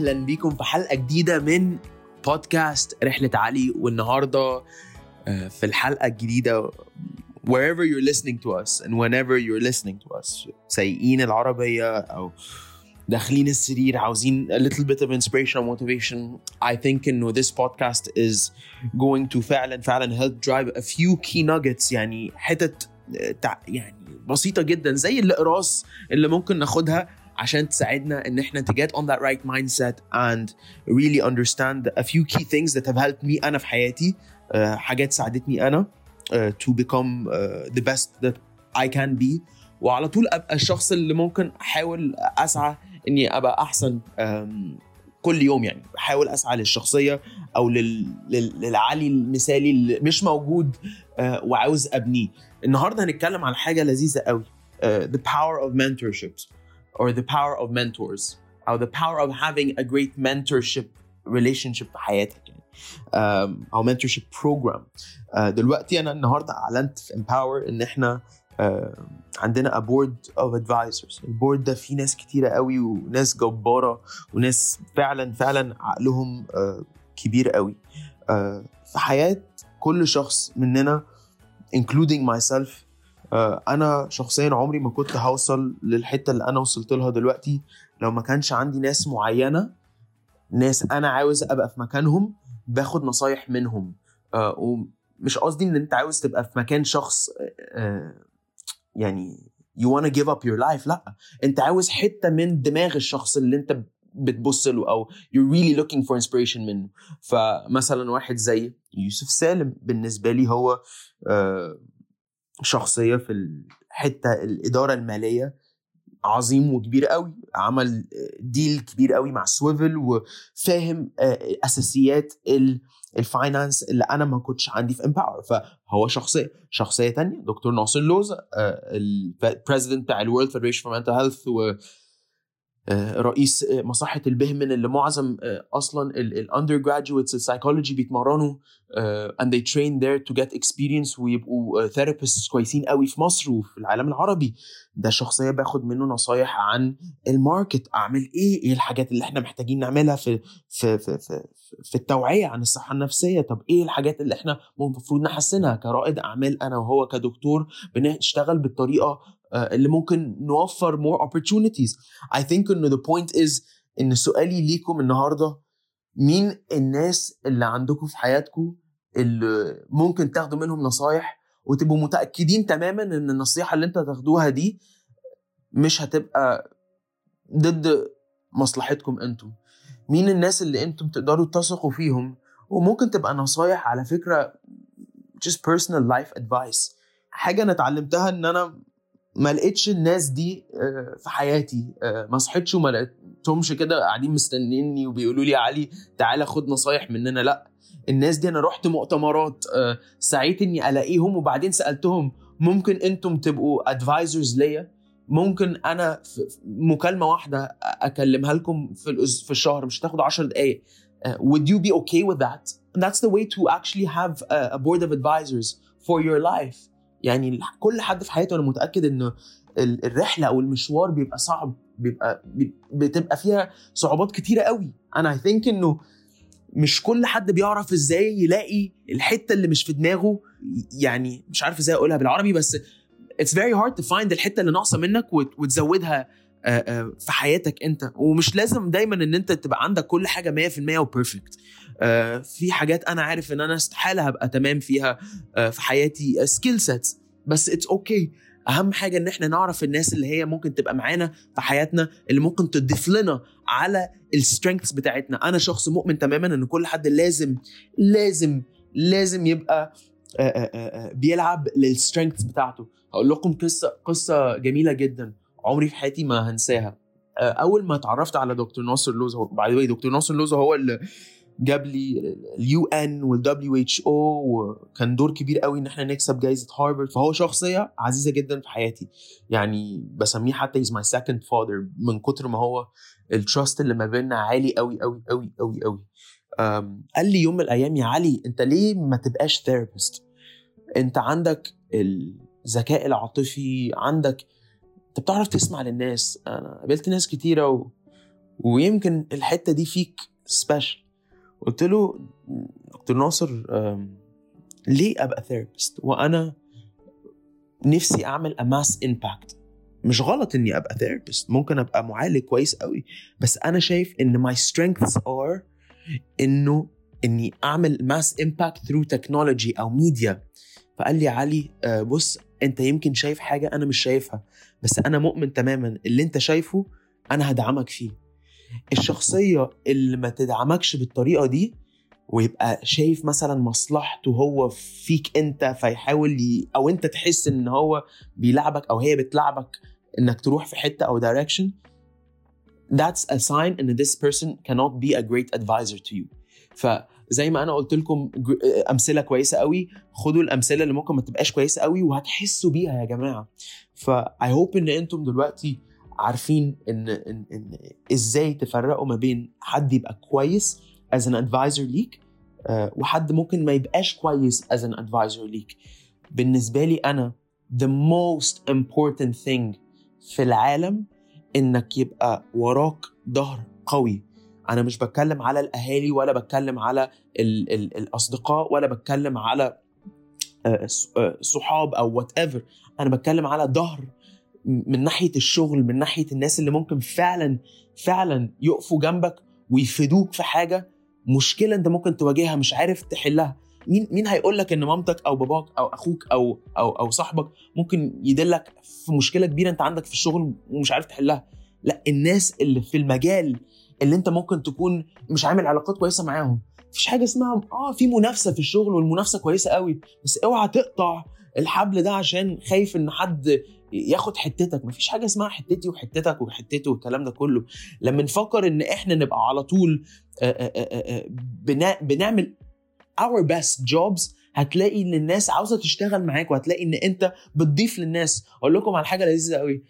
أهلا بيكم في حلقة جديدة من بودكاست رحلة علي. والنهاردة آه، في الحلقة الجديدة wherever you're listening to us and whenever you're listening to us سايقين العربية أو داخلين السرير عاوزين a little bit of inspiration or motivation. I think إنه this podcast is going to فعلا فعلا help drive a few key nuggets. يعني حتت آه، يعني بسيطة جدا زي الإقراص اللي ممكن ناخدها عشان تساعدنا إن إحنا to get on that right mindset and really understand a few key things that have helped me أنا في حياتي. uh, حاجات ساعدتني أنا uh, to become uh, the best that I can be. وعلى طول أبقى الشخص اللي ممكن أحاول أسعى إني أبقى أحسن um, كل يوم يعني. بحاول أسعى للشخصية أو لل... لل... للعلي المثالي اللي مش موجود وعاوز أبنيه. النهارده هنتكلم عن حاجة لذيذة قوي uh, the power of mentorships. Or the power of mentors أو the power of having a great mentorship relationship في حياتك يعني um, أو mentorship program uh, دلوقتي أنا النهارده اعلنت في empower ان إحنا uh, عندنا a board of advisors البورد ده فيه ناس كتيرة قوي وناس جبارة وناس فعلا فعلا عقلهم uh, كبير قوي uh, في حياة كل شخص مننا including myself آه، أنا شخصيا عمري ما كنت هوصل للحتة اللي أنا وصلت لها دلوقتي. لو ما كانش عندي ناس معينة ناس أنا عاوز أبقى في مكانهم باخد نصايح منهم. آه، ومش قصدي إن أنت عاوز تبقى في مكان شخص آه، يعني you wanna give up your life. لأ أنت عاوز حتة من دماغ الشخص اللي أنت بتبص له أو you're really looking for inspiration منه. فمثلا واحد زي يوسف سالم بالنسبة لي هو آه، شخصية في الحته الإدارة المالية عظيم وكبير قوي عمل deal كبير قوي مع Swvl وفاهم آه، أساسيات ال- finance اللي أنا ما كنتش عندي في Empower فهو شخصية شخصية تانية دكتور ناصر لوزا ال president بتاع ال World Federation for Mental Health آه، رئيس آه، مصحة البهمن اللي معظم آه، أصلا ال undergraduates ال psychology بيتمرنوا آه، and they train there to get experience ويبقوا therapist كويسين قوي في مصر وفي العالم العربي. ده شخصية باخد منه نصايح عن ال market أعمل إيه؟ إيه الحاجات اللي إحنا محتاجين نعملها في في في في, في التوعية عن الصحة النفسية؟ طب إيه الحاجات اللي إحنا المفروض نحسنها كرائد أعمال أنا وهو كدكتور بنشتغل بالطريقة آه، اللي ممكن نوفر more opportunities. I think إنه the point is إن سؤالي ليكم النهارده مين الناس اللي عندكم في حياتكم اللي ممكن تاخدوا منهم نصايح وتبقوا متأكدين تماما إن النصيحة اللي انت تاخدوها دي مش هتبقى ضد مصلحتكم أنتم. مين الناس اللي أنتم تقدروا تثقوا فيهم وممكن تبقى نصايح على فكرة just personal life advice. حاجة أنا اتعلمتها إن أنا ما لقيتش الناس دي آه، في حياتي آه، ما صحيتش وما لقيتهمش كده قاعدين مستنيني وبيقولوا لي علي تعالى خد نصايح مننا لأ الناس دي أنا رحت مؤتمرات آه، سعيت إني ألاقيهم وبعدين سألتهم ممكن أنتم تبقوا ادفايزرز ليا ممكن أنا في مكالمة واحدة أكلمها لكم في في الشهر مش هتاخد 10 دقائق would you be okay with that? That's the way to actually have a board of advisors for your life. يعني كل حد في حياته أنا متأكد ال- الرحلة أو المشوار بيبقى صعب بيبقى بي- بتبقى فيها صعوبات كتيرة قوي. أنا I think إنه مش كل حد بيعرف إزاي يلاقي الحتة اللي مش في دماغه. يعني مش عارف إزاي أقولها بالعربي بس it's very hard to find الحتة اللي ناقصة منك وت- وتزودها في حياتك انت. ومش لازم دايما إن انت تبقى عندك كل حاجة 100% و perfect في حاجات أنا عارف إن أنا استحالة هبقى تمام فيها آه، في حياتي skill sets بس it's okay okay. أهم حاجة إن إحنا نعرف الناس اللي هي ممكن تبقى معانا في حياتنا اللي ممكن تضيف لنا على ال strengths بتاعتنا. أنا شخص مؤمن تماما إن كل حد لازم لازم لازم يبقى آه، آه، آه، بيلعب لل strengths بتاعته. هقول لكم قصة قصة جميلة جدا. عمري في حياتي ما هنساها. آه، أول ما اتعرفت على دكتور ناصر لوزا by the way دكتور ناصر لوزا هو اللي جاب لي اليو إن والدبليو اتش أو وكان دور كبير قوي إن إحنا نكسب جائزه هارفارد. فهو شخصية عزيزة جدا في حياتي. يعني بسميه حتى as my second father من كتر ما هو ال trust اللي ما بيننا عالي قوي قوي قوي قوي قوي. قال لي يوم من الأيام يا علي أنت ليه ما تبقاش therapist أنت عندك الذكاء العاطفي عندك انت بتعرف تسمع للناس. أنا قابلت ناس كتيرة و... ويمكن الحتة دي فيك special قلت له دكتور ناصر ليه أبقى therapist وأنا نفسي أعمل a mass impact مش غلط إني أبقى therapist ممكن أبقى معالج كويس قوي بس أنا شايف إن my strengths are إنه إني أعمل mass impact through technology أو ميديا فقال لي علي آه، بص أنت يمكن شايف حاجة أنا مش شايفها. بس أنا مؤمن تماما اللي أنت شايفه أنا هدعمك فيه. الشخصية اللي ما تدعمكش بالطريقة دي ويبقى شايف مثلا مصلحته هو فيك أنت فيحاول ي... أو أنت تحس إن هو بيلعبك أو هي بتلعبك إنك تروح في حتة أو direction that's a sign إن this person cannot be a great advisor to you. فزي ما أنا قلت لكم أمثلة كويسة قوي. خدوا الأمثلة اللي ممكن ما تبقاش كويسة قوي وهتحسوا بيها يا جماعة. فاي هوب إن أنتم دلوقتي عارفين إن إن, إن إزاي تفرقوا ما بين حد يبقى كويس as an advisor ليك آه، وحد ممكن ما يبقاش كويس as an advisor ليك. بالنسبة لي أنا the most important thing في العالم إنك يبقى وراك ظهر قوي. أنا مش بتكلم على الأهالي ولا بتكلم على ال ال الأصدقاء ولا بتكلم على آه، ص- آه، صحاب أو whatever أنا بتكلم على ظهر من ناحية الشغل من ناحية الناس اللي ممكن فعلا فعلا يقفوا جنبك ويفيدوك في حاجة مشكلة أنت ممكن تواجهها مش عارف تحلها. مين مين هيقول لك إن مامتك أو باباك أو أخوك أو أو أو صاحبك ممكن يدلك في مشكلة كبيرة أنت عندك في الشغل ومش عارف تحلها؟ لا الناس اللي في المجال اللي انت ممكن تكون مش عامل علاقات كويسة معاهم. مفيش حاجة اسمها آه في منافسة في الشغل والمنافسة كويسة قوي بس اوعى تقطع الحبل ده عشان خايف إن حد ياخد حتتك. مفيش حاجة اسمها حتتي وحتتك وحتته والكلام ده كله. لما نفكر إن إحنا نبقى على طول آه، آه، آه، بنعمل our best jobs هتلاقي إن الناس عاوزة تشتغل معاك وهتلاقي إن أنت بتضيف للناس. أقول لكم على حاجة لذيذة قوي.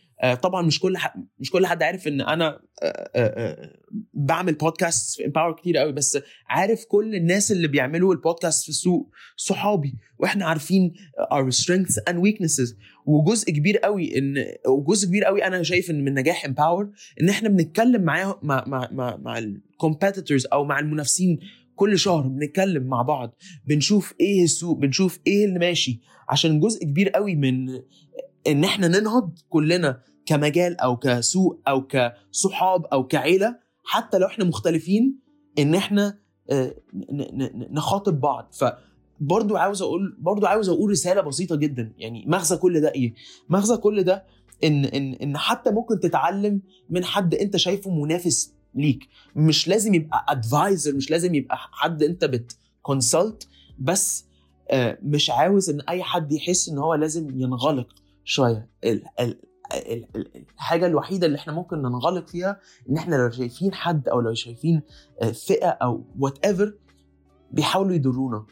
طبعا مش كل ح... مش كل حد عارف إن أنا آه، آه، آه، بعمل بودكاست في Empower كتير قوي بس عارف كل الناس اللي بيعملوا البودكاست في السوق صحابي وإحنا عارفين our strengths and weaknesses. وجزء كبير قوي إن وجزء كبير قوي أنا شايف إن من نجاح Empower إن إحنا بنتكلم معاهم مع مع مع, مع ال competitors أو مع المنافسين كل شهر بنتكلم مع بعض بنشوف إيه السوق بنشوف إيه اللي ماشي. عشان جزء كبير قوي من إن إحنا ننهض كلنا كمجال أو كسوق أو كصحاب أو كعيلة حتى لو إحنا مختلفين إن إحنا آه، نخاطب بعض. فبرضو عاوز أقول برضو عاوز أقول رسالة بسيطة جدا. يعني مغزى كل ده إيه؟ مغزى كل ده إن إن إن حتى ممكن تتعلم من حد أنت شايفه منافس ليك. مش لازم يبقى advisor مش لازم يبقى حد أنت بت consult بس آه، مش عاوز إن أي حد يحس إن هو لازم ينغلق شوية. الحاجة الوحيدة اللي إحنا ممكن ننغلق فيها إن إحنا لو شايفين حد أو لو شايفين آه، فئة أو whatever بيحاولوا يضرونا.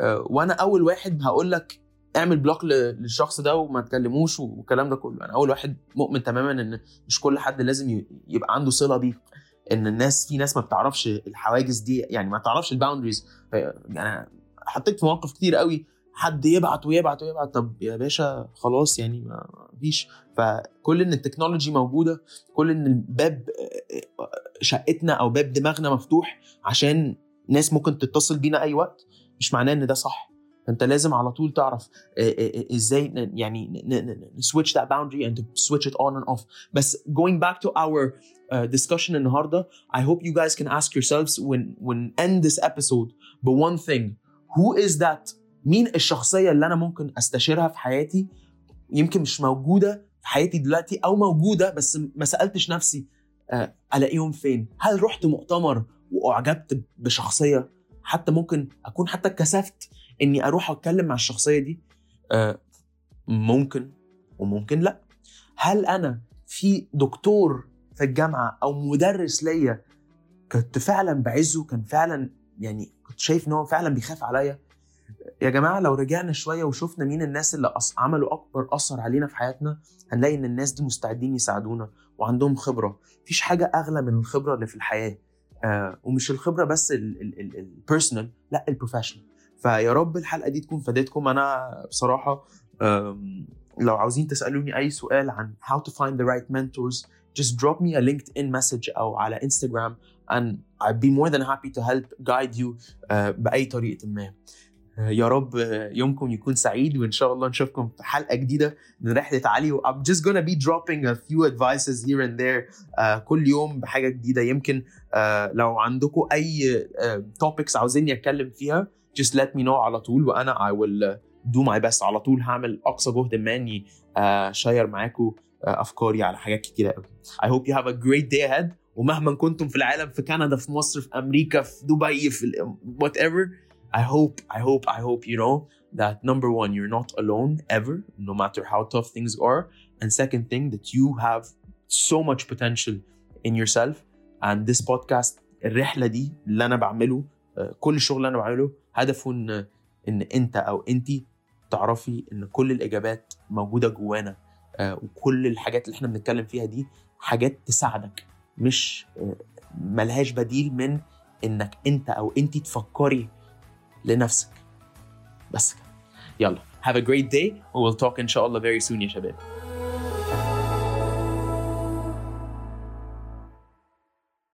آه، وأنا أول واحد هقول لك اعمل block للشخص ده وما تكلموش والكلام ده كله. أنا أول واحد مؤمن تماما إن مش كل حد لازم يبقى عنده صلة بيك إن الناس في ناس ما بتعرفش الحواجز دي يعني ما تعرفش ال boundaries يعني حطيت في مواقف كتير قوي حد يبعت ويبعت ويبعت. طب يا باشا خلاص يعني ما فيش. فكل إن ال technology موجودة كل إن آه، شقتنا أو باب دماغنا مفتوح عشان ناس ممكن تتصل بينا أي وقت مش معناه إن ده صح. انت لازم على طول تعرف إزاي يعني that boundary and to switch it on and off. بس going back to our uh, discussion النهارده I hope you guys can ask yourselves when when end this episode. ب one thing who is that مين الشخصية اللي أنا ممكن أستشيرها في حياتي؟ يمكن مش موجودة في حياتي دلوقتي أو موجودة بس ما سألتش نفسي آه، ألاقيهم فين؟ هل رحت مؤتمر وأعجبت بشخصية؟ حتى ممكن أكون حتى اتكسفت إني أروح أتكلم مع الشخصية دي آه، ممكن وممكن لأ. هل أنا في دكتور في الجامعة أو مدرس ليا كنت فعلا بعزه كان فعلا يعني كنت شايف إن هو فعلا بيخاف عليا؟ يا جماعة لو رجعنا شوية وشفنا مين الناس اللي. عملوا أكبر أثر علينا في حياتنا هنلاقي إن الناس دي مستعدين يساعدونا وعندهم خبرة. مفيش حاجة أغلى من الخبرة اللي في الحياة. آه ومش الخبرة بس ال personal لأ ال professional فيا رب الحلقة دي تكون فادتكم. أنا بصراحة لو عاوزين تسألوني أي سؤال عن how to find the right mentors just drop me a LinkedIn message أو على Instagram and I'd be more than happy to help guide you uh, بأي طريقة ما. يا رب يومكم يكون سعيد وإن شاء الله نشوفكم في حلقة جديدة من رحلة علي. I'm just gonna be dropping a few advices here and there uh, كل يوم بحاجة جديدة. يمكن uh, لو عندكم أي uh, topics عاوزيني أتكلم فيها just let me know على طول وأنا I will do my best. على طول هعمل أقصى جهد ما اني شير معاكم أفكاري على حاجات كتيرة قوي I hope you have a great day ahead. ومهما كنتم في العالم في كندا في مصر في أمريكا في دبي في whatever I hope, I hope, I hope you know that number one, you're not alone ever, no matter how tough things are. And second thing, that you have so much potential in yourself. And this podcast, الرحلة دي اللي أنا بعمله كل الشغل اللي أنا بعمله هدفه إن إن أنت أو أنتي تعرفي إن كل الإجابات موجودة جوانا وكل الحاجات اللي إحنا بنتكلم فيها دي حاجات تساعدك مش ملهاش بديل من إنك أنت أو أنتي تفكري لنفسك. بس كده. يلا. Have a great day. و we'll talk إن شاء الله very soon يا شباب.